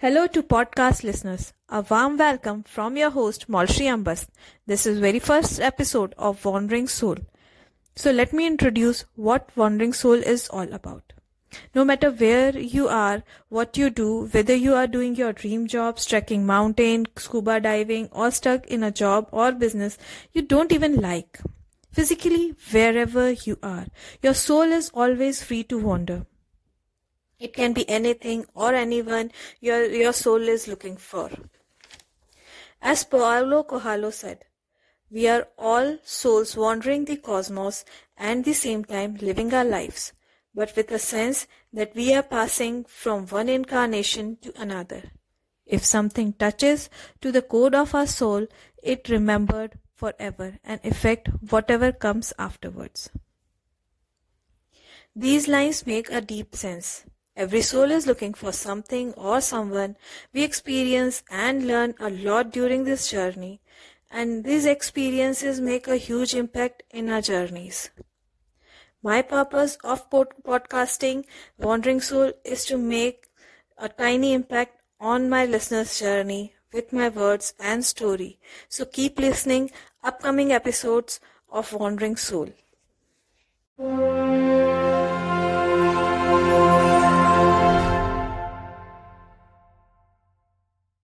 Hello to podcast listeners. A warm welcome from your host Malshri Ambas. This is very first episode of Wandering Soul. So let me introduce what Wandering Soul is all about. No matter where you are, what you do, whether you are doing your dream job, trekking mountain, scuba diving, or stuck in a job or business you don't even like. Physically, wherever you are, your soul is always free to wander. It can be anything or anyone your, your soul is looking for. As Paulo Coelho said, we are all souls wandering the cosmos and the same time living our lives, but with a sense that we are passing from one incarnation to another. If something touches to the code of our soul, it remembered forever and affect whatever comes afterwards. These lines make a deep sense. Every soul is looking for something or someone. We experience and learn a lot during this journey, and these experiences make a huge impact in our journeys. My purpose of pod- podcasting, Wandering Soul, is to make a tiny impact on my listeners' journey with my words and story. So keep listening upcoming episodes of Wandering Soul.